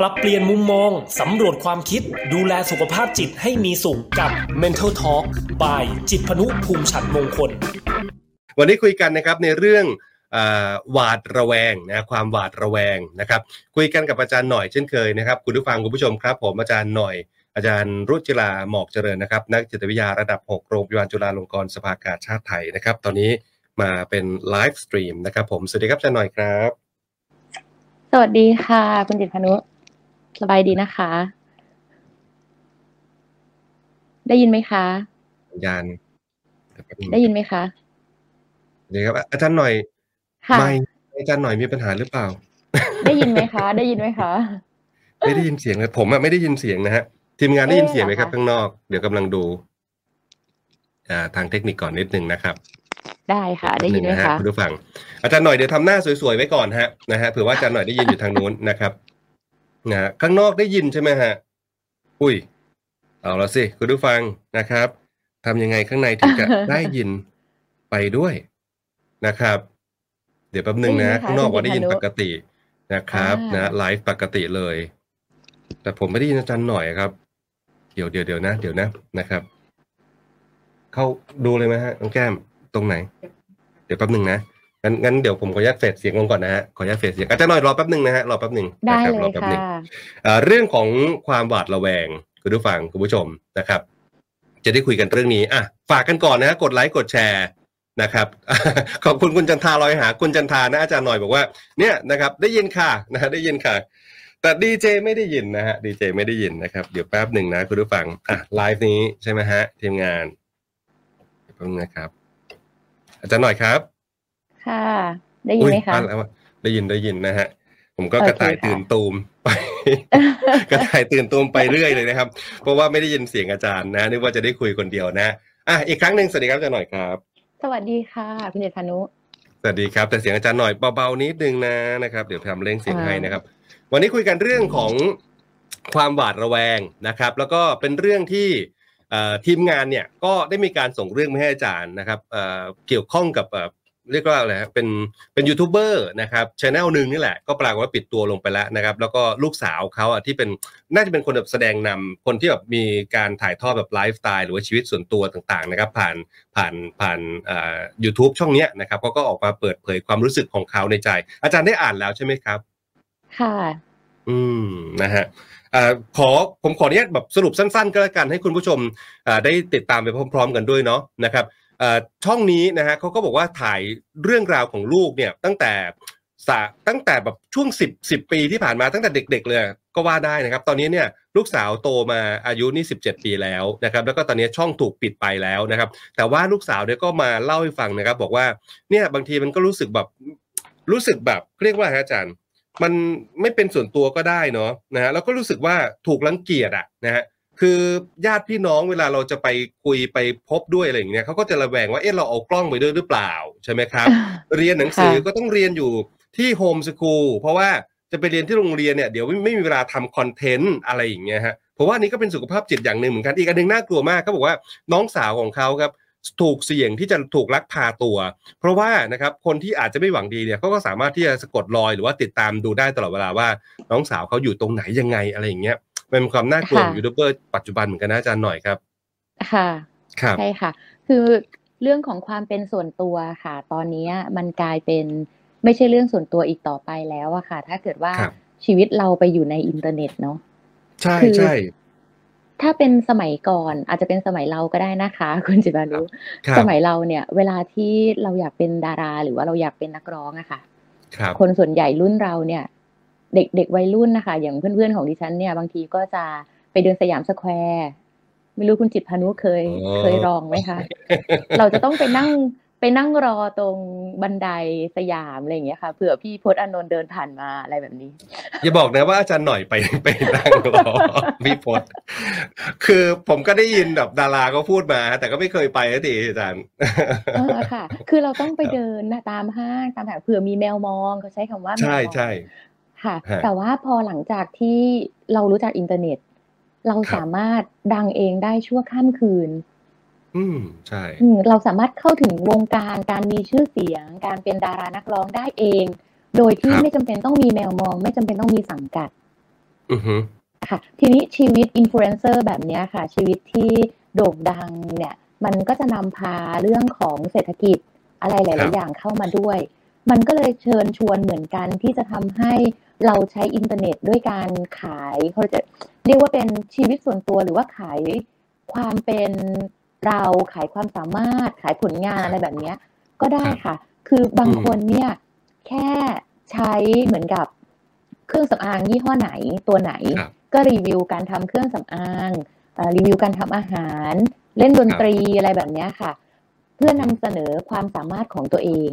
ปรับเปลี่ยนมุมมอง สำรวจความคิด ดูแลสุขภาพจิตให้มีสุขกับ Mental Talk by จิตพนุภูมิฉันมงคล วันนี้คุยกันนะครับในเรื่องหวาดระแวงนะความหวาดระแวงนะครับ คุยกันกับอาจารย์หน่อยเช่นเคยนะครับ คุณผู้ฟังคุณผู้ชมครับ ผมอาจารย์หน่อย อาจารย์รุจิลาหมอกเจริญนะครับ นักจิตวิทยาระดับ 6 โรงพยาบาลจุฬาลงกรณ์สภากาชาติไทยนะครับ ตอนนี้มาเป็น live stream นะครับผมสวัสดีครับอาจารย์หน่อยครับ สวัสดีค่ะ คุณจิตพนุ สบายดีนะคะ ได้ยินไหมคะ สัญญาณได้ยินไหมคะดีครับอาจารย์หน่อยไม่อาจารย์หน่อยมีปัญหาหรือเปล่า ได้ยินไหมคะ ได้ยินไหมคะไม่ได้ยินเสียงเลยผมอะไม่ได้ยินเสียงนะฮะทีมงานได้ยินเสียงไหมครับข้างนอก เดี๋ยวกำลังดู อ่าทางเทคนิคก่อนนิดนึงนะครับ ได้ค่ะ ได้ยินไหมคะคุณผู้ฟัง อาจารย์หน่อยเดี๋ยวทำหน้าสวยๆไว้ก่อนฮะนะฮะเผื่อว่าอาจารย์หน่อยได้ยินอยู่ทางนู้นนะครับนะข้างนอกได้ยินใช่ไหมฮะ อุ้ย เอาละสิคุณผู้ฟังนะครับทำยังไงข้างในถึงจะได้ยินไปด้วยนะครับ เดี๋ยวแป๊บนึงนะข้างนอกว่าได้ยินปกตินะครับนะไลฟ์ปกติเลย แต่ผมไม่ได้ยินอาจารย์หน่อยครับ เดี๋ยวเดี๋ยวเดี๋ยวนะ เดี๋ยวนะนะครับ เข้าดูเลยไหมฮะน้องแก้มตรงไหนเดี๋ยวแป๊บนึงนะงั้นงั้นเดี๋ยวผมขออนุญาตเฟดเสียงลงก่อนนะฮะขออนุญาตเฟดเสียงอาจารย์หน่อยรอแป๊บนึงนะฮะรอแป๊บนึงได้เลยค่ะเรื่องของความหวาดระแวงคุณผู้ฟังคุณผู้ชมนะครับ จะได้คุยกันเรื่องนี้อะฝากกันก่อนนะฮะกดไลค์กดแชร์นะครับขอบคุณคุณจันทาลอยหา คุณจันทานะอาจารย์หน่อยบอกว่า เนี่ยนะครับ ได้ยินค่ะนะฮะได้ยินค่ะ แต่ดีเจไม่ได้ยินนะฮะดีเจไม่ได้ยินนะครับ เดี๋ยวแป๊บหนึ่งนะคุณผู้ฟังอะไลฟ์นี้ใช่ไหมฮะทีมงานแป๊บนึงนะครับ อาจารย์หน่อยครับ ค่ะ ได้ยินไหมคะได้ยินได้ยินนะฮะผมก็กระต่ายตื่นตูมไปกระต่ายตื่นตูมไปเรื่อยเลยนะครับ เพราะว่าไม่ได้ยินเสียงอาจารย์นะนึกว่าจะได้คุยคนเดียวนะอะอีกครั้งหนึ่งสวัสดีครับอาจารย์หน่อยครับ สวัสดีค่ะคุณเดชพานุสวัสดีครับ แต่เสียงอาจารย์หน่อยเบาๆนิดนึงนะนะครับ เดี๋ยวทำเร่งเสียงให้นะครับ วันนี้คุยกันเรื่องของความหวาดระแวงนะครับ แล้วก็เป็นเรื่องที่ ทีมงานเนี่ยก็ได้มีการส่งเรื่องมาให้อาจารย์นะครับเกี่ยวข้องกับเรียกว่าอะไรเป็นเป็นยูทูบเบอร์นะครับชแนลหนึ่งนี่แหละก็ปรากฏว่าปิดตัวลงไปแล้วนะครับ แล้วก็ลูกสาวเขาอะที่เป็นน่าจะเป็นคนแบบแสดงนำคนที่แบบมีการถ่ายทอดแบบไลฟ์สไตล์หรือว่าชีวิตส่วนตัวต่างๆนะครับ ผ่านผ่านผ่านอ่ายูทูบช่องเนี้ยนะครับเขาก็ออกมาเปิดเผยความรู้สึกของเขาในใจ อาจารย์ได้อ่านแล้วใช่ไหมครับ ค่ะ อืมนะฮะ ขอผมขออนุญาตแบบสรุปสั้น ๆ ก็แล้วกันให้คุณผู้ชมได้ติดตามไปพร้อม ๆ กันด้วยเนาะนะครับช่องนี้นะฮะเขาก็บอกว่าถ่ายเรื่องราวของลูกเนี่ยตั้งแต่ตั้งแต่แบบช่วง 10 10 ปีที่ผ่านมาตั้งแต่เด็ก ๆ เลยก็ว่าได้นะครับ ตอนนี้เนี่ยลูกสาวโตมาอายุนี่17 ปีแล้วนะครับ แล้วก็ตอนนี้ช่องถูกปิดไปแล้วนะครับ แต่ว่าลูกสาวเนี่ยก็มาเล่าให้ฟังนะครับ บอกว่าเนี่ยบางทีมันก็รู้สึกแบบรู้สึกแบบเรียกว่าอาจารย์ มันไม่เป็นส่วนตัวก็ได้เนาะนะฮะแล้วก็รู้สึกว่าถูกรังเกียจอะนะฮะคือญาติพี่น้องเวลาเราจะไปคุยไปพบด้วยอะไรอย่างเงี้ยเขาก็จะระแวงว่าเอ๊ะเราเอากล้องไปด้วยหรือเปล่าใช่ไหมครับ เรียนหนังสือก็ต้องเรียนอยู่ที่โฮมสกูลเพราะว่าจะไปเรียนที่โรงเรียนเนี่ยเดี๋ยวไม่มีเวลาทำคอนเทนต์อะไรอย่างเงี้ยฮะเพราะว่านี้ก็เป็นสุขภาพจิตอย่างหนึ่งเหมือนกันอีกอันหนึ่งน่ากลัวมากเขาบอกว่าน้องสาวของเขาครับ ถูกเสี่ยงที่จะถูกลักพาตัว เพราะว่านะครับคนที่อาจจะไม่หวังดีเนี่ยเขาก็สามารถที่จะสะกดรอยหรือว่าติดตามดูได้ตลอดเวลาว่าน้องสาวเขาอยู่ตรงไหนยังไงอะไรอย่างเงี้ยเป็นความน่ากลัวของยูทูบเบอร์ปัจจุบันเหมือนกันนะอาจารย์หน่อยครับ ค่ะครับใช่ค่ะ คือเรื่องของความเป็นส่วนตัวค่ะ ตอนนี้มันกลายเป็นไม่ใช่เรื่องส่วนตัวอีกต่อไปแล้วอะค่ะ ถ้าเกิดว่าชีวิตเราไปอยู่ในอินเทอร์เน็ตเนาะใช่ใช่ ถ้าเป็นสมัยก่อนอาจจะเป็นสมัยเราก็ได้นะคะ คุณจิบารุสมัยเราเนี่ย เวลาที่เราอยากเป็นดารา หรือว่าเราอยากเป็นนักร้องอะค่ะคนส่วนใหญ่รุ่นเราเนี่ย เด็กเด็กวัยรุ่นนะคะ อย่างเพื่อนๆของดิฉันเนี่ย บางทีก็จะไปเดินสยามสแควร์ไม่รู้คุณจิตพานุเคยเคยลองไหมคะ เราจะต้องไปนั่ง ไปนั่งรอตรงบันไดสยามอะไรอย่างเงี้ยค่ะเผื่อพี่พศอานนท์เดินผ่านมาอะไรแบบนี้ อย่าบอกนะว่าอาจารย์หน่อยไปไปนั่งรอพี่พศคือผมก็ได้ยินแบบดาราก็พูดมา แต่ก็ไม่เคยไปนะทีอาจารย์ค่ะ คือเราต้องไปเดินตามห้างตามแถวเผื่อมีแมวมองเขาใช้คำว่าใช่ใช่ค่ะ แต่ว่าพอหลังจากที่เรารู้จักอินเทอร์เน็ต เราสามารถดังเองได้ชั่วข้ามคืน อืมใช่เราสามารถเข้าถึงวงการการมีชื่อเสียง การเป็นดารานักร้องได้เอง โดยที่ไม่จำเป็นต้องมีแมวมอง ไม่จำเป็นต้องมีสังกัด อือฮึค่ะ ทีนี้ชีวิตอินฟลูเอนเซอร์แบบนี้ค่ะ ชีวิตที่โด่งดังเนี่ย มันก็จะนำพาเรื่องของเศรษฐกิจอะไรหลาย ๆ อย่างเข้ามาด้วย มันก็เลยเชิญชวนเหมือนกันที่จะทำให้เราใช้อินเทอร์เน็ตด้วยการขายเขาจะเรียกว่าเป็นชีวิตส่วนตัวหรือว่าขายความเป็น เราขายความสามารถขายผลงานอะไรแบบนี้ก็ได้ค่ะ คือบางคนเนี่ยแค่ใช้เหมือนกับเครื่องสำอางยี่ห้อไหนตัวไหน ก็รีวิวการทำเครื่องสำอางรีวิวการทำอาหาร เล่นดนตรีอะไรแบบนี้ค่ะ เพื่อนำเสนอความสามารถของตัวเอง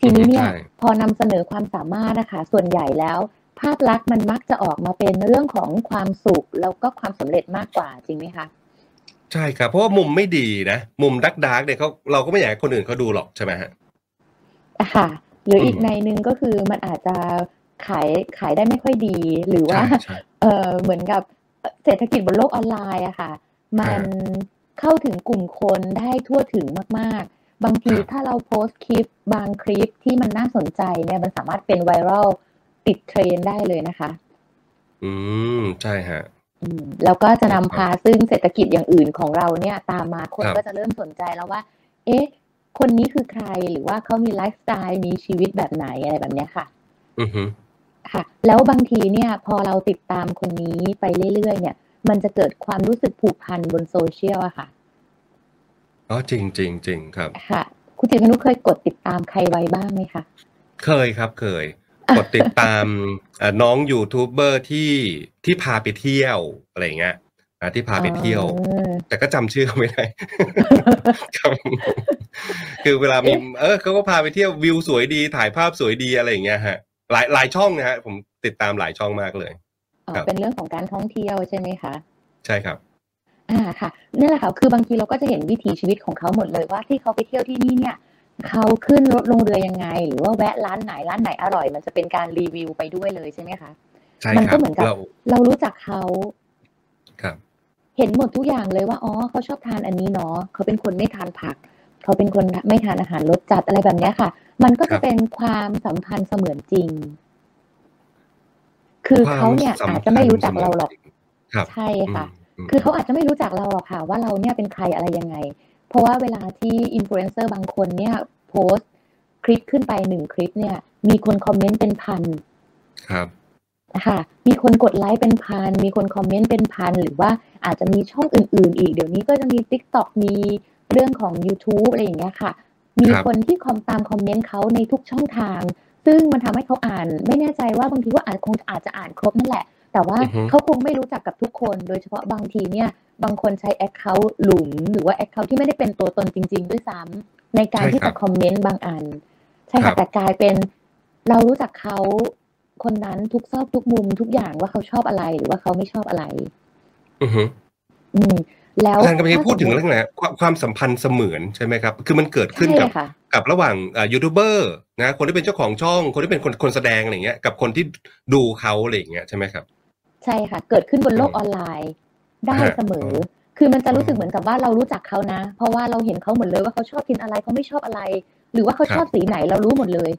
ทีนี้เนี่ยพอนำเสนอความสามารถนะคะ ส่วนใหญ่แล้ว ภาพลักษณ์มันมักจะออกมาเป็นเรื่องของความสุขแล้วก็ความสำเร็จมากกว่าจริงไหมคะ ใช่ครับ เพราะว่ามุมไม่ดีนะ มุม dark dark เนี่ยเขาเราก็ไม่อยากให้คนอื่นเขาดูหรอกใช่ไหมฮะค่ะหรืออีกในหนึ่งก็คือมันอาจจะขายขายได้ไม่ค่อยดี หรือว่าเออเหมือนกับเศรษฐกิจบนโลกออนไลน์อะค่ะ มันเข้าถึงกลุ่มคนได้ทั่วถึงมาก ๆ บางทีถ้าเราโพสต์คลิปบางคลิปที่มันน่าสนใจเนี่ยมันสามารถเป็นไวรัลติดเทรนได้เลยนะคะ อืม ใช่ฮะ แล้วก็จะนำพาซึ่งเศรษฐกิจอย่างอื่นของเราเนี่ยตามมาคนก็จะเริ่มสนใจแล้วว่า เอ๊ะ คนนี้คือใครหรือว่าเขามีไลฟ์สไตล์มีชีวิตแบบไหนอะไรแบบนี้ค่ะอือฮึค่ะ แล้วบางทีเนี่ย พอเราติดตามคนนี้ไปเรื่อยๆเนี่ย มันจะเกิดความรู้สึกผูกพันบนโซเชียลอะค่ะอ๋อจริงจริงจริงครับ ค่ะ คุณจิตพนุเคยกดติดตามใครไว้บ้างไหมคะเคยครับเคย กดติดตามน้องยูทูบเบอร์ที่ที่พาไปเที่ยวอะไรเงี้ยที่พาไปเที่ยว แต่ก็จำชื่อเขาไม่ได้คือเวลามีเออเขาก็พาไปเที่ยววิวสวยดีถ่ายภาพสวยดีอะไรอย่างเงี้ยฮะ หลายหลายช่องนะฮะผมติดตามหลายช่องมากเลยเป็นเรื่องของการท่องเที่ยวใช่ไหมคะ ใช่ครับอ่าค่ะนี่แหละค่ะคือบางทีเราก็จะเห็นวิถีชีวิตของเขาหมดเลยว่าที่เขาไปเที่ยวที่นี่เนี่ย เขาขึ้นรถลงเรือยังไง หรือว่าแวะร้านไหนร้านไหนอร่อย มันจะเป็นการรีวิวไปด้วยเลยใช่ไหมคะใช่มันก็เหมือนกับเรารู้จักเขาครับ เห็นหมดทุกอย่างเลยว่าอ๋อเขาชอบทานอันนี้เนาะเขาเป็นคนไม่ทานผัก เขาเป็นคนไม่ทานอาหารรสจัดอะไรแบบนี้ค่ะ มันก็จะเป็นความสัมพันธ์เสมือนจริง คือเขาเนี่ยอาจจะไม่รู้จักเราหรอกใช่ค่ะ คือเขาอาจจะไม่รู้จักเราหรอกค่ะ ว่าเราเนี่ยเป็นใครอะไรยังไง เพราะว่าเวลาที่อินฟลูเอนเซอร์บางคนเนี่ยโพสต์คลิปขึ้นไปหนึ่งคลิปเนี่ย มีคน comment เป็นพันครับค่ะมีคนกดไลค์เป็นพัน มีคน comment เป็นพัน หรือว่าอาจจะมีช่องอื่น ๆ อีก เดี๋ยวนี้ก็จะมี TikTok มีเรื่องของ YouTube อะไรอย่างเงี้ยค่ะ มีคนที่คอมตามคอมเมนต์เขาในทุกช่องทาง ซึ่งมันทำให้เขาอ่าน ไม่แน่ใจว่าบางทีว่าอาจคงอาจจะอ่านครบนั่นแหละ แต่ว่าเขาคงไม่รู้จักกับทุกคน โดยเฉพาะบางทีเนี่ย บางคนใช้แอคเคาท์หลุม หรือว่าแอคเคาท์ที่ไม่ได้เป็นตัวตนจริง ๆ ด้วยซ้ำในการที่จะคอมเมนต์บางอัน ใช่ค่ะแต่กลายเป็นเรารู้จักเขาคนนั้นทุกซอกทุกมุมทุกอย่างว่าเขาชอบอะไรหรือว่าเขาไม่ชอบอะไร อือฮึอืมแล้วอาจารย์กำลังพูดถึงเรื่องไหนความสัมพันธ์เสมือนใช่ไหมครับ คือมันเกิดขึ้นกับกับระหว่างยูทูบเบอร์นะคนที่เป็นเจ้าของช่อง คนที่เป็นคนคนแสดงอะไรเงี้ยกับคนที่ดูเขาอะไรเงี้ยใช่ไหมครับ ใช่ค่ะ เกิดขึ้นบนโลกออนไลน์ ได้เสมอ คือมันจะรู้สึกเหมือนกับว่าเรารู้จักเขานะ เพราะว่าเราเห็นเขาหมดเลยว่าเขาชอบกินอะไรเขาไม่ชอบอะไร หรือว่าเขาชอบสีไหนเรารู้หมดเลย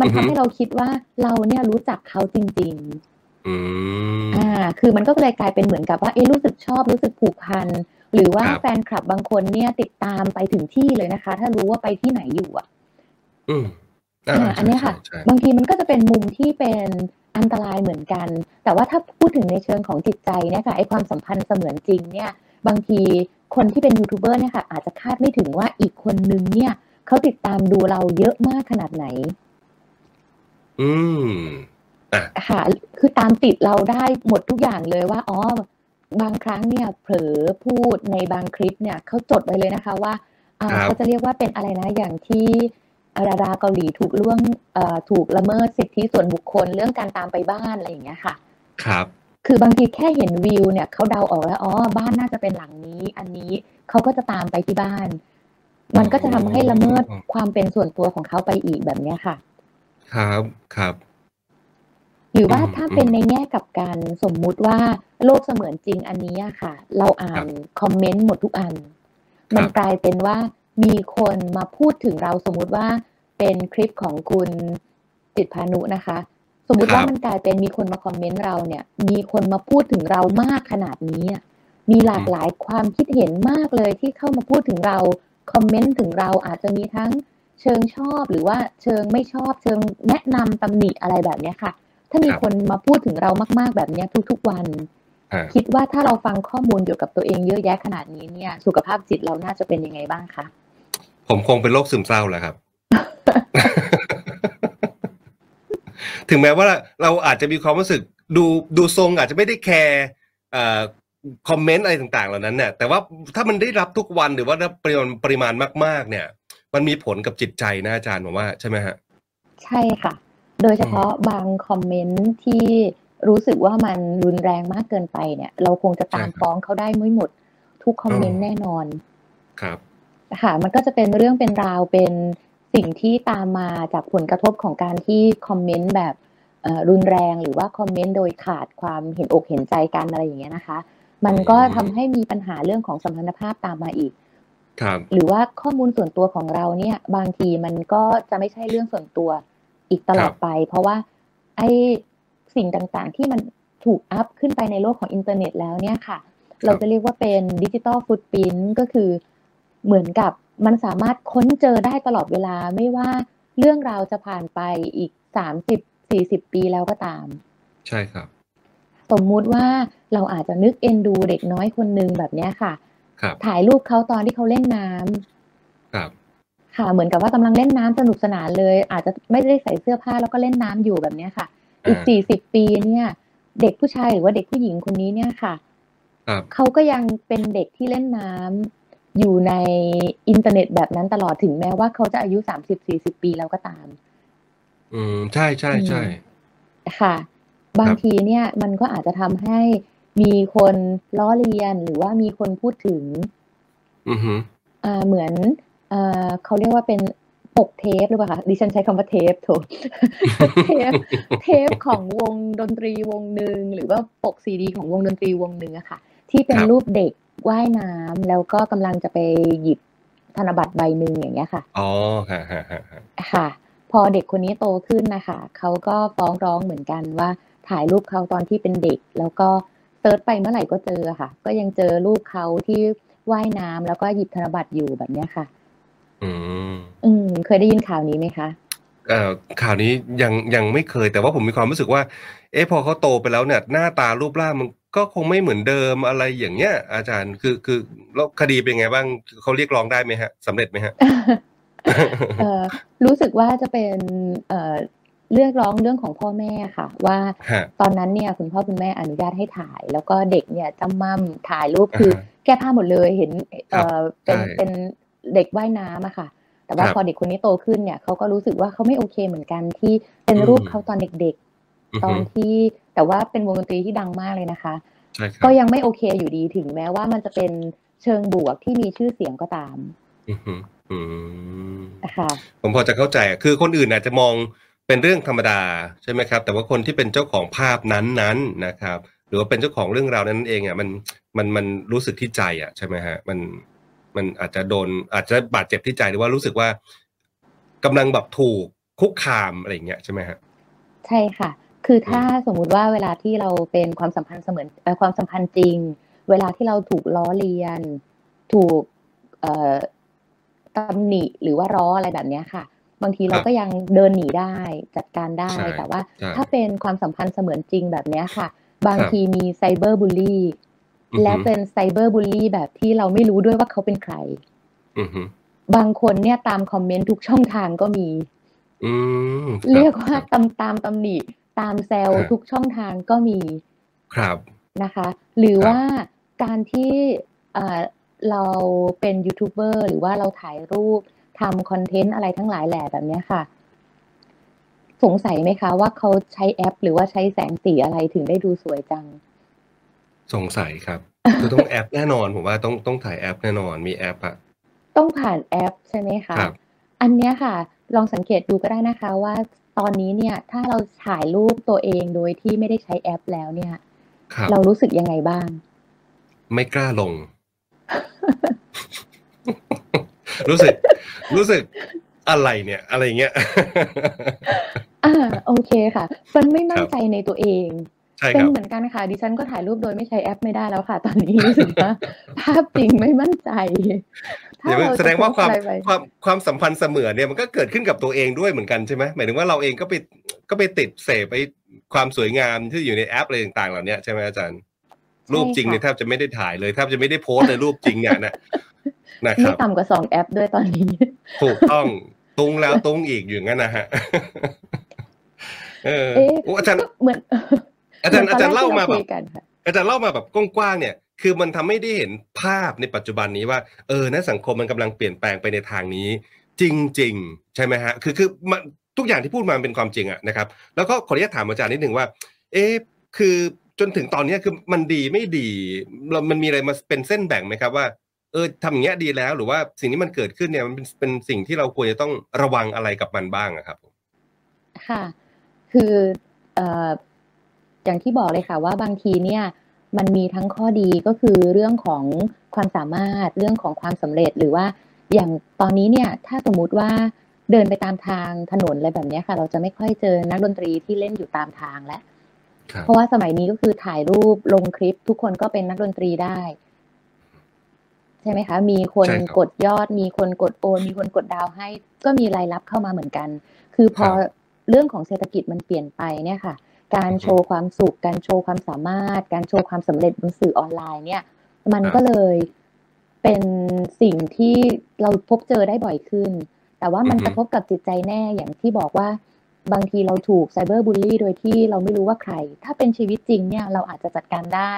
มันทำให้เราคิดว่าเราเนี่ยรู้จักเขาจริง ๆอ่า คือมันก็เลยกลายเป็นเหมือนกับว่า เอ๊รู้สึกชอบรู้สึกผูกพันหรือว่าแฟนคลับบางคนเนี่ยติดตามไปถึงที่เลยนะคะ ถ้ารู้ว่าไปที่ไหนอยู่อะ อืมอ่าอันนี้ค่ะ บางทีมันก็จะเป็นมุมที่เป็น อันตรายเหมือนกัน แต่ว่าถ้าพูดถึงในเชิงของจิตใจเนี่ยค่ะไอความสัมพันธ์เสมือนจริงเนี่ยบางทีคนที่เป็นยูทูบเบอร์เนี่ยค่ะอาจจะคาดไม่ถึงว่าอีกคนนึงเนี่ยเขาติดตามดูเราเยอะมากขนาดไหน อืมอะค่ะ คือตามติดเราได้หมดทุกอย่างเลยว่าอ๋อบางครั้งเนี่ยเผลอพูดในบางคลิปเนี่ยเขาจดไว้เลยนะคะว่าอ่าเขาจะเรียกว่าเป็นอะไรนะอย่างที่ ดาราเกาหลีถูกล่วงถูกละเมิดสิทธิส่วนบุคคลเรื่องการตามไปบ้านอะไรอย่างเงี้ยค่ะ ครับ คือบางทีแค่เห็นวิวเนี่ยเขาเดาออกแล้วอ๋อบ้านน่าจะเป็นหลังนี้ อันนี้เขาก็จะตามไปที่บ้าน มันก็จะทำให้ละเมิดความเป็นส่วนตัวของเขาไปอีกแบบเนี้ยค่ะ ครับครับ หรือว่าถ้าเป็นในแง่กับการสมมุติว่าโลกเสมือนจริงอันนี้ค่ะ เราอ่านคอมเมนต์หมดทุกอัน มันกลายเป็นว่า มีคนมาพูดถึงเราสมมุติว่าเป็นคลิปของคุณจิตพานุนะคะ สมมุติว่ามันกลายเป็นมีคนมาคอมเมนต์เราเนี่ย มีคนมาพูดถึงเรามากขนาดนี้มีหลากหลายความคิดเห็นมากเลยที่เข้ามาพูดถึงเราคอมเมนต์ถึงเราอาจจะมีทั้งเชิงชอบหรือว่าเชิงไม่ชอบเชิงแนะนำตำหนิอะไรแบบนี้ค่ะ ถ้ามีคนมาพูดถึงเรามากๆแบบนี้ทุกๆวัน คิดว่าถ้าเราฟังข้อมูลเกี่ยวกับตัวเองเยอะแยะขนาดนี้เนี่ย สุขภาพจิตเราน่าจะเป็นยังไงบ้างคะ ผมคงเป็นโรคซึมเศร้าแหละครับ ถึงแม้ว่าเราอาจจะมีความรู้สึกดูดูทรงอาจจะไม่ได้แคร์คอมเมนต์อะไรต่างๆ เหล่านั้นเนี่ยแต่ว่าถ้ามันได้รับทุกวันหรือว่าปริมาณปริมาณมาก ๆ เนี่ย มันมีผลกับจิตใจนะอาจารย์ผมว่าใช่ไหมฮะ ใช่ค่ะ โดยเฉพาะบางคอมเมนต์ที่รู้สึกว่ามันรุนแรงมากเกินไปเนี่ย เราคงจะตามฟ้องเขาได้ไม่หมด ทุกคอมเมนต์แน่นอน ครับ ค่ะมันก็จะเป็นเรื่องเป็นราวเป็นสิ่งที่ตามมาจากผลกระทบของการที่ comment แบบรุนแรงหรือว่า comment โดยขาดความเห็นอกเห็นใจกันอะไรอย่างเงี้ยนะคะ มันก็ทำให้มีปัญหาเรื่องของสัมพันธภาพตามมาอีกครับหรือว่าข้อมูลส่วนตัวของเราเนี่ยบางทีมันก็จะไม่ใช่เรื่องส่วนตัวอีกตลอดไป เพราะว่าไอ้สิ่งต่างๆที่มันถูก up ขึ้นไปในโลกของอินเทอร์เน็ตแล้วเนี่ยค่ะ เราจะเรียกว่าเป็น digital footprint ก็คือ เหมือนกับมันสามารถค้นเจอได้ตลอดเวลาไม่ว่าเรื่องราวจะผ่านไปอีกสามสิบสี่สิบปีแล้วก็ตาม ใช่ครับ สมมุติว่าเราอาจจะนึกเอ็นดูเด็กน้อยคนหนึ่งแบบเนี้ยค่ะครับถ่ายรูปเขาตอนที่เขาเล่นน้ำครับค่ะเหมือนกับว่ากำลังเล่นน้ำสนุกสนานเลย อาจจะไม่ได้ใส่เสื้อผ้าแล้วก็เล่นน้ำอยู่แบบเนี้ยค่ะ อีกสี่สิบปีเนี่ย เด็กผู้ชายหรือว่าเด็กผู้หญิงคนนี้เนี่ยค่ะเขาก็ยังเป็นเด็กที่เล่นน้ำ อยู่ในอินเทอร์เน็ตแบบนั้นตลอดถึงแม้ว่าเขาจะอายุสามสิบสี่สิบปีแล้วก็ตาม อืมใช่ใช่ใช่ค่ะ บางทีเนี่ย มันก็อาจจะทำให้มีคนล้อเลียนหรือว่ามีคนพูดถึง อือฮึอ่าเหมือนอ่าเขาเรียกว่าเป็นปกเทปหรือเปล่าคะดิฉันใช้คำว่าเทปถูกเทปเทปของวงดนตรีวงหนึ่งหรือว่าปกซีดี ของวงดนตรีวงหนึ่งอะค่ะ ที่เป็นรูปเด็ก ว่ายน้ำแล้วก็กำลังจะไปหยิบธนบัตรใบหนึ่งอย่างเงี้ยค่ะ อ๋อค่ะค่ะค่ะ พอเด็กคนนี้โตขึ้นนะคะเขาก็ฟ้องร้องเหมือนกันว่าถ่ายรูปเขาตอนที่เป็นเด็ก แล้วก็เซิร์ชไปเมื่อไหร่ก็เจอค่ะ ก็ยังเจอรูปเขาที่ว่ายน้ำแล้วก็หยิบธนบัตรอยู่แบบเนี้ยค่ะ อืม อืม เคยได้ยินข่าวนี้ไหมคะเอ่อข่าวนี้ยังยังไม่เคยแต่ว่าผมมีความรู้สึกว่า เอ๊ะพอเขาโตไปแล้วเนี่ยหน้าตารูปร่างมัน ก็คงไม่เหมือนเดิมอะไรอย่างเงี้ย อาจารย์คือคือแล้วคดีเป็นไงบ้างเขาเรียกร้องได้ไหมฮะสำเร็จไหมฮะเอ่อรู้สึกว่าจะเป็นเอ่อเรียกร้องเรื่องของพ่อแม่ค่ะ ว่าตอนนั้นเนี่ยคุณพ่อคุณแม่อนุญาตให้ถ่าย แล้วก็เด็กเนี่ยจำมั่มถ่ายรูปคือแก้ผ้าหมดเลยเห็นเออเป็นเป็นเด็กว่ายน้ำอะค่ะ แต่ว่าพอเด็กคนนี้โตขึ้นเนี่ยเขาก็รู้สึกว่าเขาไม่โอเคเหมือนกันที่เป็นรูปเขาตอนเด็กๆ ตอนที่ แต่ว่าเป็นวงดนตรีที่ดังมากเลยนะคะ ก็ยังไม่โอเคอยู่ดีถึงแม้ว่ามันจะเป็นเชิงบวกที่มีชื่อเสียงก็ตามอืมค่ะผมพอจะเข้าใจคือคนอื่นอาจจะมองเป็นเรื่องธรรมดาใช่ไหมครับ แต่ว่าคนที่เป็นเจ้าของภาพนั้นๆนะครับ หรือว่าเป็นเจ้าของเรื่องราวนั้นเองอะมันมันมันรู้สึกที่ใจอะใช่ไหมฮะมันมันอาจจะโดนอาจจะบาดเจ็บที่ใจหรือว่ารู้สึกว่ากำลังแบบถูกคุกคามอะไรอย่างเงี้ยใช่ไหมฮะใช่ค่ะ คือถ้าสมมุติว่าเวลาที่เราเป็นความสัมพันธ์เสมือนความสัมพันธ์จริง เวลาที่เราถูกล้อเลียน ถูกเอ่อตำหนิหรือว่าร้ออะไรแบบนี้ค่ะ บางทีเราก็ยังเดินหนีได้จัดการได้ แต่ว่าถ้าเป็นความสัมพันธ์เสมือนจริงแบบนี้ค่ะ บางทีมี cyberbully และเป็น cyberbully แบบที่เราไม่รู้ด้วยว่าเขาเป็นใครบางคนเนี่ยตาม comment ทุกช่องทางก็มีเรียกว่าตามตามตำหนิ ตามแซะทุกช่องทางก็มีครับนะคะ หรือว่าการที่เราเป็นยูทูบเบอร์หรือว่าเราถ่ายรูปทำ content อะไรทั้งหลายแหล่แบบนี้ค่ะ สงสัยไหมคะว่าเขาใช้แอป หรือว่าใช้แสงสีอะไรถึงได้ดูสวยจัง สงสัยครับคือต้องแอปแน่นอนผมว่าต้องต้องถ่ายแอปแน่นอนมีแอปอะต้องผ่านแอปใช่ไหมคะครับอันนี้ค่ะ ลองสังเกตดูก็ได้นะคะว่า ตอนนี้เนี่ย ถ้าเราถ่ายรูปตัวเองโดยที่ไม่ได้ใช้แอปแล้วเนี่ยรเรารู้สึกยังไงบ้าง ไม่กล้าลง รู้สึก รู้สึกอะไรเนี่ย อะไรเงี้ยออ่า โอเคค่ะ มันไม่มั่นใจในตัวเองใช่ เป็นครับเหมือนกันค่ะ ดิฉันก็ถ่ายรูปโดยไม่ใช้แอปไม่ได้แล้วค่ะ ตอนนี้รู้สึกว่าภาพจริงไม่มั่นใจถ้าเราแสดงว่าความความความสัมพันธ์เสมือนเนี่ยมันก็เกิดขึ้นกับตัวเองด้วยเหมือนกันใช่ไหมหมายถึงว่าเราเองก็ไปก็ไปติดเสพไปความสวยงามที่อยู่ในแอปอะไรต่างๆเหล่านี้ใช่ไหมอาจารย์ รูปจริงเนี่ยแทบจะไม่ได้ถ่ายเลยแทบจะไม่ได้โพสเลยรูปจริงเนี่ยนะนะครับไม่ต่ำกว่าสองแอปด้วยตอนนี้ ถูกต้องตรงแล้วตรงอีกอยู่งั้นนะฮะเอออาจารย์เหมือน อาจารย์อาจารย์เล่ามาแบบอาจารย์เล่ามาแบบกว้างๆเนี่ย คือมันทำให้ได้เห็นภาพในปัจจุบันนี้ว่าเออนะสังคมมันกำลังเปลี่ยนแปลงไปในทางนี้ จริง ๆ ใช่ไหมฮะ คือคือมันทุกอย่างที่พูดมาเป็นความจริงอะนะครับ แล้วก็ขออนุญาตถามอาจารย์นิดหนึ่งว่า เอ๊คือจนถึงตอนนี้คือมันดีไม่ดีเรามันมีอะไรมาเป็นเส้นแบ่งไหมครับว่าเออทำอย่างเงี้ยดีแล้วหรือว่าสิ่งที่มันเกิดขึ้นเนี่ยมันเป็นเป็นสิ่งที่เราควรจะต้องระวังอะไรกับมันบ้างอะครับ ค่ะ คือเอ่อ อย่างที่บอกเลยค่ะว่าบางทีเนี่ยมันมีทั้งข้อดีก็คือเรื่องของความสามารถเรื่องของความสำเร็จหรือว่าอย่างตอนนี้เนี่ยถ้าสมมุติว่าเดินไปตามทางถนนอะไรแบบนี้ค่ะ เราจะไม่ค่อยเจอนักดนตรีที่เล่นอยู่ตามทางแล้วเพราะว่าสมัยนี้ก็คือถ่ายรูปลงคลิปทุกคนก็เป็นนักดนตรีได้ ใช่ไหมคะ มีคนกดยอด มีคนกดโอน มีคนกดดาวให้ ก็มีรายรับเข้ามาเหมือนกัน คือพอเรื่องของเศรษฐกิจมันเปลี่ยนไปเนี่ยค่ะ การโชว์ความสุข การโชว์ความสามารถ การโชว์ความสำเร็จบนสื่อออนไลน์เนี่ย มันก็เลยเป็นสิ่งที่เราพบเจอได้บ่อยขึ้น แต่ว่ามันกระทบกับจิตใจแน่อย่างที่บอกว่าบางทีเราถูกไซเบอร์บูลลี่โดยที่เราไม่รู้ว่าใคร ถ้าเป็นชีวิตจริงเนี่ยเราอาจจะจัดการได้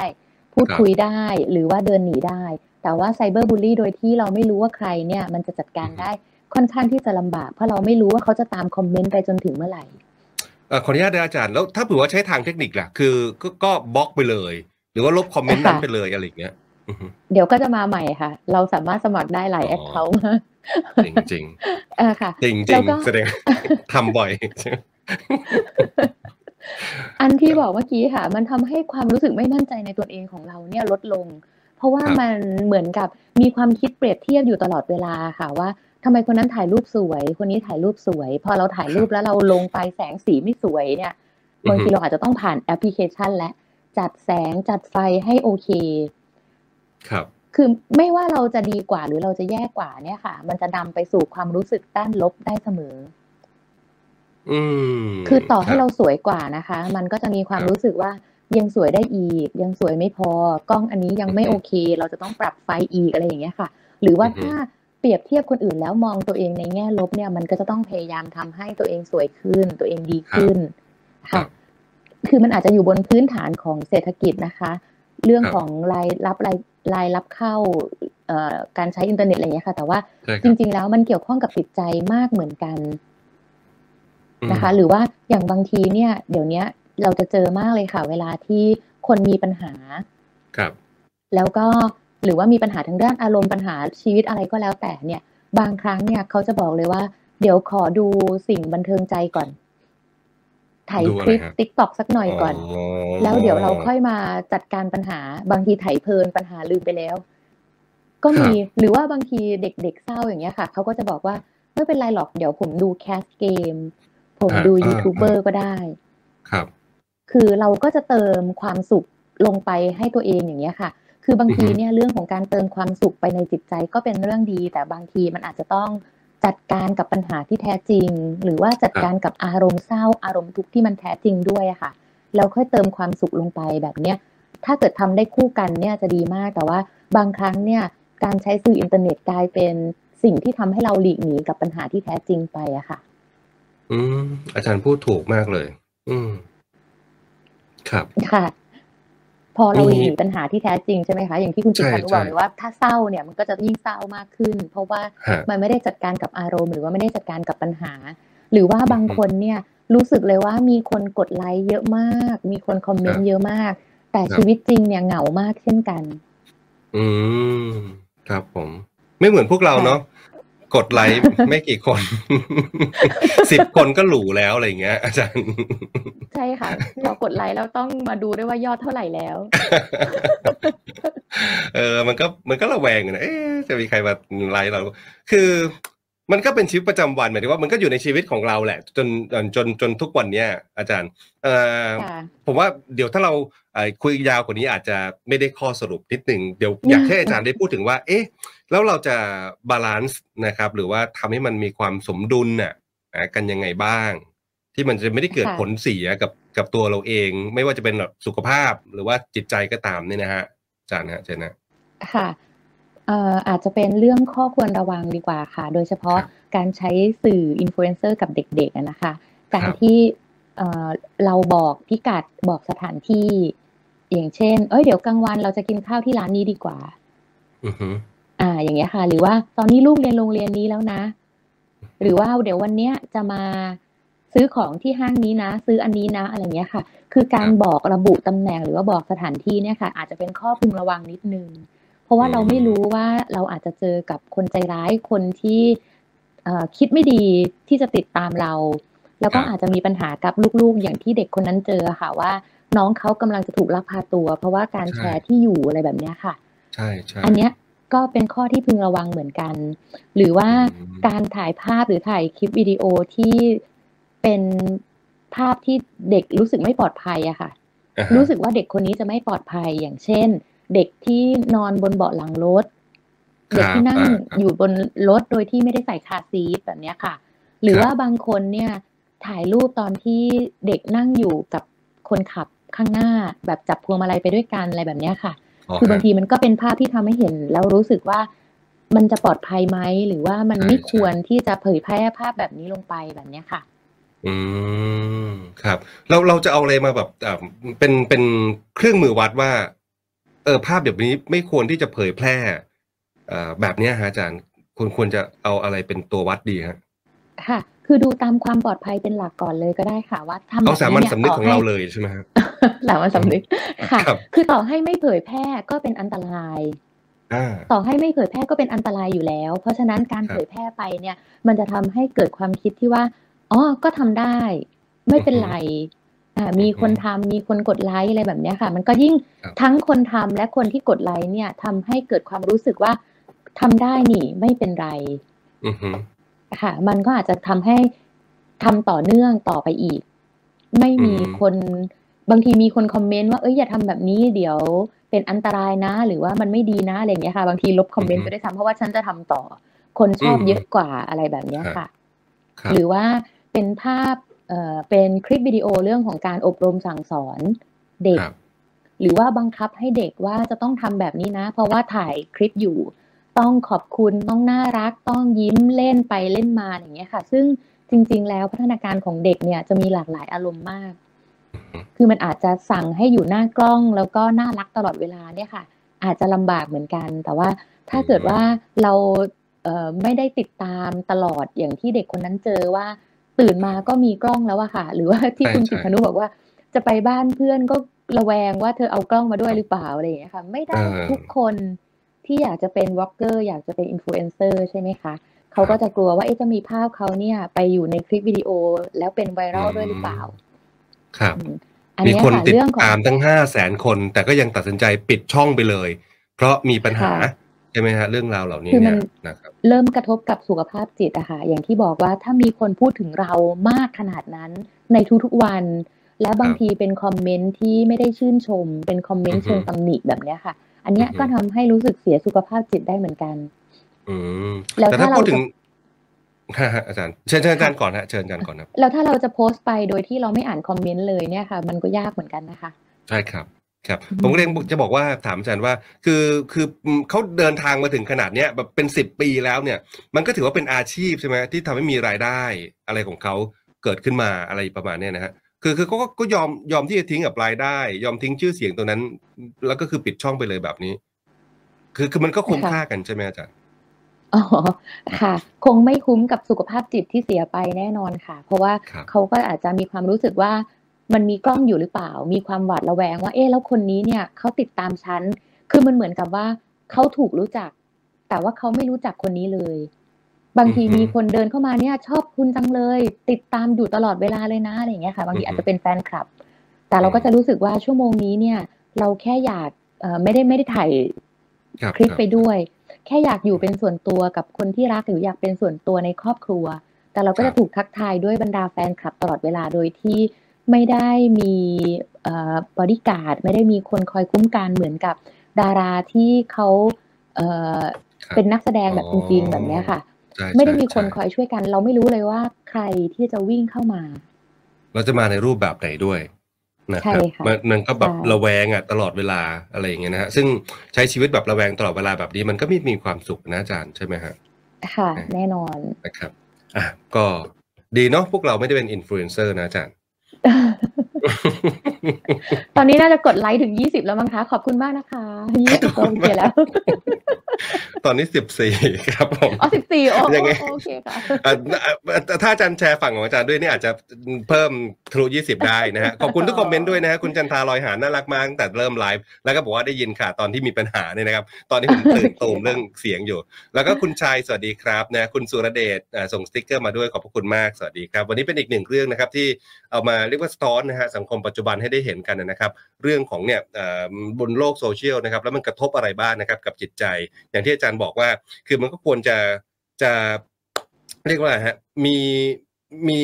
พูดคุยได้หรือว่าเดินหนีได้ แต่ว่าไซเบอร์บูลลี่โดยที่เราไม่รู้ว่าใครเนี่ยมันจะจัดการได้ค่อนข้างที่จะลำบาก เพราะเราไม่รู้ว่าเขาจะตามคอมเมนต์ไปจนถึงเมื่อไหร่ ขออนุญาตอาจารย์แล้วถ้าถือว่าใช้ทางเทคนิคล่ะ คือก็บล็อกไปเลย หรือว่าลบคอมเมนต์นั้นไปเลยอะไรอย่างเงี้ยเดี๋ยวก็จะมาใหม่ค่ะ เราสามารถสมัครได้หลาย accountจริงจริงอ่าค่ะจริงจริงแสดงทำบ่อย อันที่บอกเมื่อกี้ค่ะ มันทำให้ความรู้สึกไม่มั่นใจในตัวเองของเราเนี่ยลดลง เพราะว่ามันเหมือนกับมีความคิดเปรียบเทียบอยู่ตลอดเวลาค่ะว่า ทำไมคนนั้นถ่ายรูปสวย คนนี้ถ่ายรูปสวย พอเราถ่ายรูปแล้วเราลงไปแสงสีไม่สวยเนี่ยบางทีเราอาจจะต้องผ่านแอปพลิเคชัน และจัดแสงจัดไฟให้โอเค ครับ คือไม่ว่าเราจะดีกว่าหรือเราจะแย่กว่าเนี่ยค่ะ มันจะนำไปสู่ความรู้สึกด้านลบได้เสมอ อืมคือต่อให้เราสวยกว่านะคะ มันก็จะมีความรู้สึกว่ายังสวยได้อีก ยังสวยไม่พอกล้องอันนี้ยังไม่โอเค เราจะต้องปรับไฟอีกอะไรอย่างเงี้ยค่ะ หรือว่าถ้า เปรียบเทียบคนอื่นแล้วมองตัวเองในแง่ลบเนี่ยมันก็จะต้องพยายามทำให้ตัวเองสวยขึ้น ตัวเองดีขึ้นค่ะคือมันอาจจะอยู่บนพื้นฐานของเศรษฐกิจนะคะ เรื่องของรายรับรายรายรับเข้าการใช้อินเทอร์เน็ตอะไรอย่างนี้ค่ะ แต่ว่าจริง ๆ แล้วมันเกี่ยวข้องกับจิตใจมากเหมือนกันนะคะ หรือว่าอย่างบางทีเนี่ย เดี๋ยวนี้เราจะเจอมากเลยค่ะ เวลาที่คนมีปัญหาครับ แล้วก็ หรือว่ามีปัญหาทางด้านอารมณ์ปัญหาชีวิตอะไรก็แล้วแต่เนี่ยบางครั้งเนี่ยเขาจะบอกเลยว่า เดี๋ยวขอดูสิ่งบันเทิงใจก่อนถ่ายคลิป TikTok สักหน่อยก่อน แล้วเดี๋ยวเราค่อยมาจัดการปัญหาบางทีถ่ายเพลินปัญหาลืมไปแล้ว ก็มีหรือว่าบางทีเด็กๆเศร้าอย่างเงี้ยค่ะเขาก็จะบอกว่าไม่เป็นไรหรอกเดี๋ยวผมดู cast เกม ผมดูยูทูบเบอร์ก็ได้ ครับ คือเราก็จะเติมความสุขลงไปให้ตัวเองอย่างเงี้ยค่ะ คือบางทีเนี่ยเรื่องของการเติมความสุขไปในจิตใจก็เป็นเรื่องดี แต่บางทีมันอาจจะต้องจัดการกับปัญหาที่แท้จริง หรือว่าจัดการกับอารมณ์เศร้าอารมณ์ทุกข์ที่มันแท้จริงด้วยอะค่ะแล้วค่อยเติมความสุขลงไปแบบเนี้ยถ้าเกิดทำได้คู่กันเนี่ยจะดีมากแต่ว่าบางครั้งเนี่ยการใช้สื่ออินเทอร์เน็ตกลายเป็นสิ่งที่ทำให้เราหลีกหนีกับปัญหาที่แท้จริงไปอะค่ะ อืมอาจารย์พูดถูกมากเลย อืมครับค่ะ พอเราหนีปัญหาที่แท้จริงใช่ไหมคะ อย่างที่คุณจิตพันธ์บอกเลยว่าถ้าเศร้าเนี่ยมันก็จะยิ่งเศร้ามากขึ้น เพราะว่ามันไม่ได้จัดการกับอารมณ์ หรือว่าไม่ได้จัดการกับปัญหา หรือว่าบางคนเนี่ยรู้สึกเลยว่ามีคนกดไลค์เยอะมาก มีคนคอมเมนต์เยอะมาก แต่ชีวิตจริงเนี่ยเหงามากเช่นกัน อืมครับผม ไม่เหมือนพวกเราเนาะ กดไลค์ไม่กี่คนสิบคนก็หลูแล้วอะไรเงี้ย อาจารย์ ใช่ค่ะเรากดไลค์แล้วต้องมาดูด้วยว่ายอดเท่าไหร่แล้ว เออ มันก็มันก็ระแวงนะเอ๊จะมีใครมาไลค์เรา คือ มันก็เป็นชีวิตประจำวันหมายถึงว่ามันก็อยู่ในชีวิตของเราแหละ จนจนจนทุกวันเนี้ยอาจารย์เอ่อผมว่าเดี๋ยวถ้าเราคุยยาวกว่านี้อาจจะไม่ได้ข้อสรุปนิดหนึ่งเดี๋ยวอยากให้อาจารย์ได้พูดถึงว่า เอ๊ะ แล้วเราจะ balance นะครับ หรือว่าทำให้มันมีความสมดุลน่ะกันยังไงบ้าง ที่มันจะไม่ได้เกิดผลเสียกับกับตัวเราเอง ไม่ว่าจะเป็นแบบสุขภาพหรือว่าจิตใจก็ตามเนี่ยนะฮะอาจารย์ฮะเจนะค่ะเอ่ออาจจะเป็นเรื่องข้อควรระวังดีกว่าค่ะ โดยเฉพาะการใช้สื่ออินฟลูเอนเซอร์กับเด็กๆนะคะ การที่เอ่อเราบอกพิกัดบอกสถานที่ อย่างเช่น เอ้ยเดี๋ยวกลางวันเราจะกินข้าวที่ร้านนี้ดีกว่าอือฮึอ่า อย่างเงี้ยค่ะ หรือว่าตอนนี้ลูกเรียนโรงเรียนนี้แล้วนะ หรือว่าเดี๋ยววันเนี้ยจะมาซื้อของที่ห้างนี้นะ ซื้ออันนี้นะอะไรเงี้ยค่ะ คือการบอกระบุตำแหน่งหรือว่าบอกสถานที่เนี่ยค่ะ อาจจะเป็นข้อพึงระวังนิดนึง ราะว่าเราไม่รู้ว่าเราอาจจะเจอกับคนใจร้ายคนที่คิดไม่ดีที่จะติดตามเรา แล้วก็อาจจะมีปัญหากับลูกๆ อย่างที่เด็กคนนั้นเจอค่ะว่าน้องเขากำลังจะถูกลักพาตัว เพราะว่าการแชร์ที่อยู่อะไรแบบนี้ค่ะ ใช่ใช่อันเนี้ยก็เป็นข้อที่พึงระวังเหมือนกัน หรือว่าการถ่ายภาพหรือถ่ายคลิปวิดีโอที่เป็นภาพที่เด็กรู้สึกไม่ปลอดภัยอะค่ะ รู้สึกว่าเด็กคนนี้จะไม่ปลอดภัยอย่างเช่น เด็กที่นอนบนเบาะหลังรถ เด็กที่นั่งอยู่บนรถโดยที่ไม่ได้ใส่คาซีทแบบนี้ค่ะ หรือว่าบางคนเนี่ยถ่ายรูปตอนที่เด็กนั่งอยู่กับคนขับข้างหน้า แบบจับพวงมาลัยไปด้วยกันอะไรแบบนี้ค่ะ คือบางทีมันก็เป็นภาพที่ทำให้เห็น แล้วรู้สึกว่ามันจะปลอดภัยไหมหรือว่ามันไม่ควรที่จะเผยแพร่ภาพแบบนี้ลงไปแบบนี้ค่ะ อืมครับ เราเราจะเอาอะไรมาแบบเป็นเป็นเครื่องมือวัดว่าเออภาพแบบนี้ไม่ควรที่จะเผยแพร่แบบนี้ฮะอาจารย์ควรควรจะเอาอะไรเป็นตัววัดดีฮะค่ะ คือดูตามความปลอดภัยเป็นหลักก่อนเลยก็ได้ค่ะว่าทำเอาสามัญสำนึกของเราเลยใช่ไหมครับสามัญสำนึกค่ะ คือต่อให้ไม่เผยแพร่ก็เป็นอันตรายต่อให้ไม่เผยแพร่ก็เป็นอันตรายอยู่แล้ว เพราะฉะนั้นการเผยแพร่ไปเนี่ย มันจะทำให้เกิดความคิดที่ว่าอ๋อก็ทำได้ ไม่เป็นไร มีคนทำมีคนกดไลค์อะไรแบบนี้ค่ะ มันก็ยิ่งทั้งคนทำและคนที่กดไลค์เนี่ยทำให้เกิดความรู้สึกว่าทำได้นี่ไม่เป็นไรค่ะ มันก็อาจจะทำให้ทำต่อเนื่องต่อไปอีก ไม่มีคนบางทีมีคนคอมเมนต์ว่าเอ้ยอย่าทำแบบนี้เดี๋ยวเป็นอันตรายนะ หรือว่ามันไม่ดีนะอะไรอย่างเงี้ยค่ะ บางทีลบคอมเมนต์ไปได้ซ้ำเพราะว่าฉันจะทำต่อ คนชอบเยอะกว่าอะไรแบบนี้ค่ะ หรือว่าเป็นภาพ เป็นคลิปวิดีโอเรื่องของการอบรมสั่งสอนเด็ก หรือว่าบังคับให้เด็กว่าจะต้องทำแบบนี้นะ เพราะว่าถ่ายคลิปอยู่ ต้องขอบคุณต้องน่ารัก ต้องยิ้มเล่นไปเล่นมาอย่างเงี้ยค่ะ ซึ่งจริง ๆ แล้วพัฒนาการของเด็กเนี่ยจะมีหลากหลายอารมณ์มาก คือมันอาจจะสั่งให้อยู่หน้ากล้องแล้วก็น่ารักตลอดเวลาเนี่ยค่ะ อาจจะลำบากเหมือนกัน แต่ว่าถ้าเกิดว่าเราไม่ได้ติดตามตลอดอย่างที่เด็กคนนั้นเจอว่า ตื่นมาก็มีกล้องแล้วอะค่ะ หรือว่าที่คุณจิตพนุบอกว่า จะไปบ้านเพื่อนก็ระแวงว่าเธอเอากล้องมาด้วยหรือเปล่าอะไรอย่างเงี้ยค่ะ ไม่ได้ทุกคนที่อยากจะเป็น vlogger อยากจะเป็นอินฟลูเอนเซอร์ใช่ไหมคะเขาก็จะกลัวว่าเอ๊ะจะมีภาพเขาเนี่ย ไปอยู่ในคลิปวิดีโอแล้วเป็นไวรัลด้วยหรือเปล่า ครับมีคนติดตามทั้งห้าแสนคน แต่ก็ยังตัดสินใจปิดช่องไปเลย เพราะมีปัญหา ใช่ไหมฮะเรื่องราวเหล่านี้เนี่ยนะครับเริ่มกระทบกับสุขภาพจิตอะค่ะอย่างที่บอกว่าถ้ามีคนพูดถึงเรามากขนาดนั้นในทุกๆวัน และบางทีเป็นคอมเมนต์ที่ไม่ได้ชื่นชม เป็นคอมเมนต์เชิงตำหนิแบบนี้ค่ะ อันนี้ก็ทำให้รู้สึกเสียสุขภาพจิตได้เหมือนกัน อืมแล้วถ้าพูดถึงอาจารย์เชิญเชิญอาจารย์ก่อนฮะเชิญอาจารย์ก่อนครับแล้วถ้าเราจะโพสต์ไปโดยที่เราไม่อ่านคอมเมนต์เลยเนี่ยค่ะ มันก็ยากเหมือนกันนะคะ ใช่ครับ ครับผมก็เลยจะบอกว่าถามอาจารย์ว่า คือคือเขาเดินทางมาถึงขนาดเนี้ยแบบเป็นสิบปีแล้วเนี่ย มันก็ถือว่าเป็นอาชีพใช่ไหมที่ทำให้มีรายได้อะไรของเขาเกิดขึ้นมาอะไรประมาณเนี้ยนะฮะคือคือเขาก็ก็ยอมยอมที่จะทิ้งกับรายได้ ยอมทิ้งชื่อเสียงตัวนั้น แล้วก็คือปิดช่องไปเลยแบบนี้ คือคือมันก็คุ้มค่ากันใช่ไหมอาจารย์อ๋อค่ะ คงไม่คุ้มกับสุขภาพจิตที่เสียไปแน่นอนค่ะ เพราะว่าเขาก็อาจจะมีความรู้สึกว่า มันมีกล้องอยู่หรือเปล่า มีความหวาดระแวงว่า เอ๊ะแล้วคนนี้เนี่ยเขาติดตามฉัน คือมันเหมือนกับว่าเขาถูกรู้จัก แต่ว่าเขาไม่รู้จักคนนี้เลย บางทีมีคนเดินเข้ามาเนี่ย ชอบคุณจังเลย ติดตามอยู่ตลอดเวลาเลยนะอะไรอย่างเงี้ยค่ะ บางทีอาจจะเป็นแฟนคลับ แต่เราก็จะรู้สึกว่าชั่วโมงนี้เนี่ย เราแค่อยากไม่ได้ไม่ได้ถ่ายคลิปไปด้วย แค่อยากอยู่เป็นส่วนตัวกับคนที่รักหรืออยากเป็นส่วนตัวในครอบครัว แต่เราก็จะถูกทักทายด้วยบรรดาแฟนคลับตลอดเวลาโดยที่ ไม่ได้มีบอดี้การ์ดไม่ได้มีคนคอยคุ้มกันเหมือนกับดาราที่เขาเเป็นนักแสดงแบบจริงๆแบบนี้ค่ะ ไม่ได้มีคนคอยช่วยกัน เราไม่รู้เลยว่าใครที่จะวิ่งเข้ามา เราจะมาในรูปแบบไหนด้วยนะครับมันก็แบบระแวงอะตลอดเวลาอะไรอย่างเงี้ยนะฮะซึ่งใช้ชีวิตแบบระแวงตลอดเวลาแบบนี้มันก็ไม่มีความสุขนะอาจารย์ใช่ไหมฮะค่ะ แน่นอนนะครับอะก็ดีเนาะพวกเราไม่ได้เป็นอินฟลูเอนเซอร์นะอาจารย์ อ่าฮ่าฮ่า ตอนนี้น่าจะกดไลค์ถึงยี่สิบแล้วมั้งคะ ขอบคุณมากนะคะยี่สิบโอเคแล้ว ตอนนี้สิบสี่ครับผมอ๋อสิบสี่โอเคค่ะถ้าอาจารย์แชร์ฝั่งของอาจารย์ด้วยนี่อาจจะเพิ่มทะลุยี่สิบได้นะฮะขอบคุณทุกคอมเมนต์ด้วยนะฮะคุณจันทาลอยหาน่ารักมากตั้งแต่เริ่มไลฟ์แล้วก็บอกว่าได้ยินค่ะ ตอนที่มีปัญหาเนี่ยนะครับ ตอนที่ผมตื่นตูมเรื่องเสียงอยู่ แล้วก็คุณชายสวัสดีครับนะคุณสุรเดชส่งสติ๊กเกอร์มาด้วยขอบพระคุณมากสวัสดีครับ วันนี้เป็นอีกหนึ่งเรื่องนะครับที่เอามาเรียกว่าสะท้อนนะฮะสังคมปัจจุบันให้ได้เห็นกันนะครับ เรื่องของเนี่ยบนโลกโซเชียลนะครับ แล้วมันกระทบอะไรบ้างนะครับกับจิตใจ อย่างที่อาจารย์บอกว่า คือมันก็ควรจะจะเรียกว่าฮะมีมี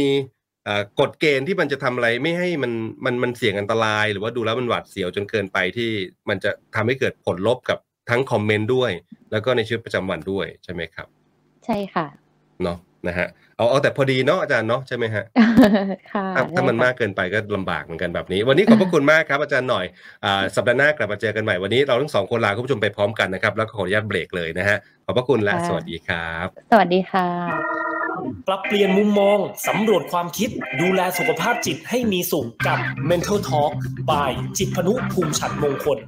กฎเกณฑ์ที่มันจะทำอะไรไม่ให้มันมันมันเสี่ยงอันตราย หรือว่าดูแล้วมันหวาดเสียวจนเกินไปที่มันจะทำให้เกิดผลลบกับทั้งคอมเมนต์ด้วย แล้วก็ในชีวิตประจำวันด้วยใช่ไหมครับ ใช่ค่ะเนาะ นะฮะเอาเอาแต่พอดีเนาะอาจารย์เนาะใช่ไหมฮะค่ะถ้ามันมากเกินไปก็ลำบากเหมือนกันแบบนี้ วันนี้ขอบพระคุณมากครับอาจารย์หน่อยอ่าสัปดาห์หน้ากลับมาเจอกันใหม่วันนี้เราทั้งสองคนลาคุณผู้ชมไปพร้อมกันนะครับแล้วขออนุญาตเบรกเลยนะฮะขอบพระคุณและสวัสดีครับ สวัสดีค่ะ ปรับเปลี่ยนมุมมอง สำรวจความคิดดูแลสุขภาพจิตให้มีสุขกับ Mental Talk by จิตพนุภูมิฉันมงคล